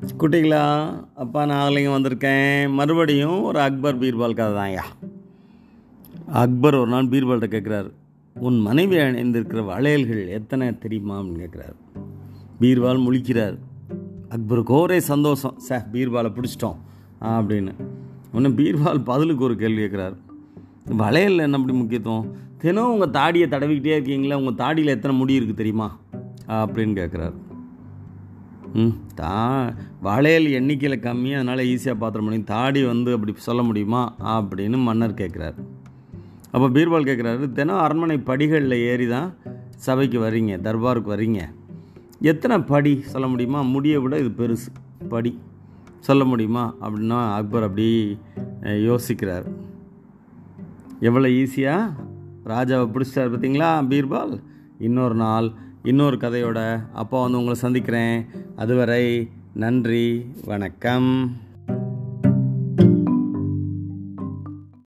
குட்டிகளா அப்பா நான் ஆகலைங்க வந்திருக்கேன். மறுபடியும் ஒரு அக்பர் பீர்பால் கதை தான்யா அக்பர் ஒரு நாள் பீர்பால்கிட்ட கேட்குறாரு உன் மனைவி அணிந்திருக்கிற வளையல்கள் எத்தனை தெரியுமா? அப்படின்னு கேட்குறாரு பீர்பால் முழிக்கிறார் அக்பருக்கு ஒரே சந்தோஷம். சே பீர்பாலை பிடிச்சிட்டோம். அப்படின்னு. உடனே பீர்பால் பதிலுக்கு ஒரு கேள்வி கேட்குறாரு வளையல் என்ன அப்படி முக்கியத்துவம்? தினம் உங்கள் தாடியை தடவிக்கிட்டே இருக்கீங்களா? உங்கள் தாடியில் எத்தனை முடி இருக்குது தெரியுமா? அப்படின்னு கேட்குறாரு ம் தா வளையல் எண்ணிக்கையில் கம்மி அதனால் ஈஸியாக பாத்திரம் பண்ணி தாடி வந்து அப்படி சொல்ல முடியுமா அப்படின்னு மன்னர் கேட்குறாரு அப்போ பீர்பால் கேட்குறாரு தினம் அரண்மனை படிகளில் ஏறி தான் சபைக்கு வர்றீங்க தர்பாருக்கு வரீங்க எத்தனை படி சொல்ல முடியுமா? முடியை விட இது பெருசு படி. சொல்ல முடியுமா? அப்படின்னா அக்பர் அப்படி யோசிக்கிறார். எவ்வளோ ஈஸியாக ராஜாவை பிடிச்சிட்டார் பார்த்தீங்களா பீர்பால்? இன்னொரு நாள் இன்னொரு கதையோட அப்போ வந்து உங்களை சந்திக்கிறேன். அதுவரை நன்றி வணக்கம்.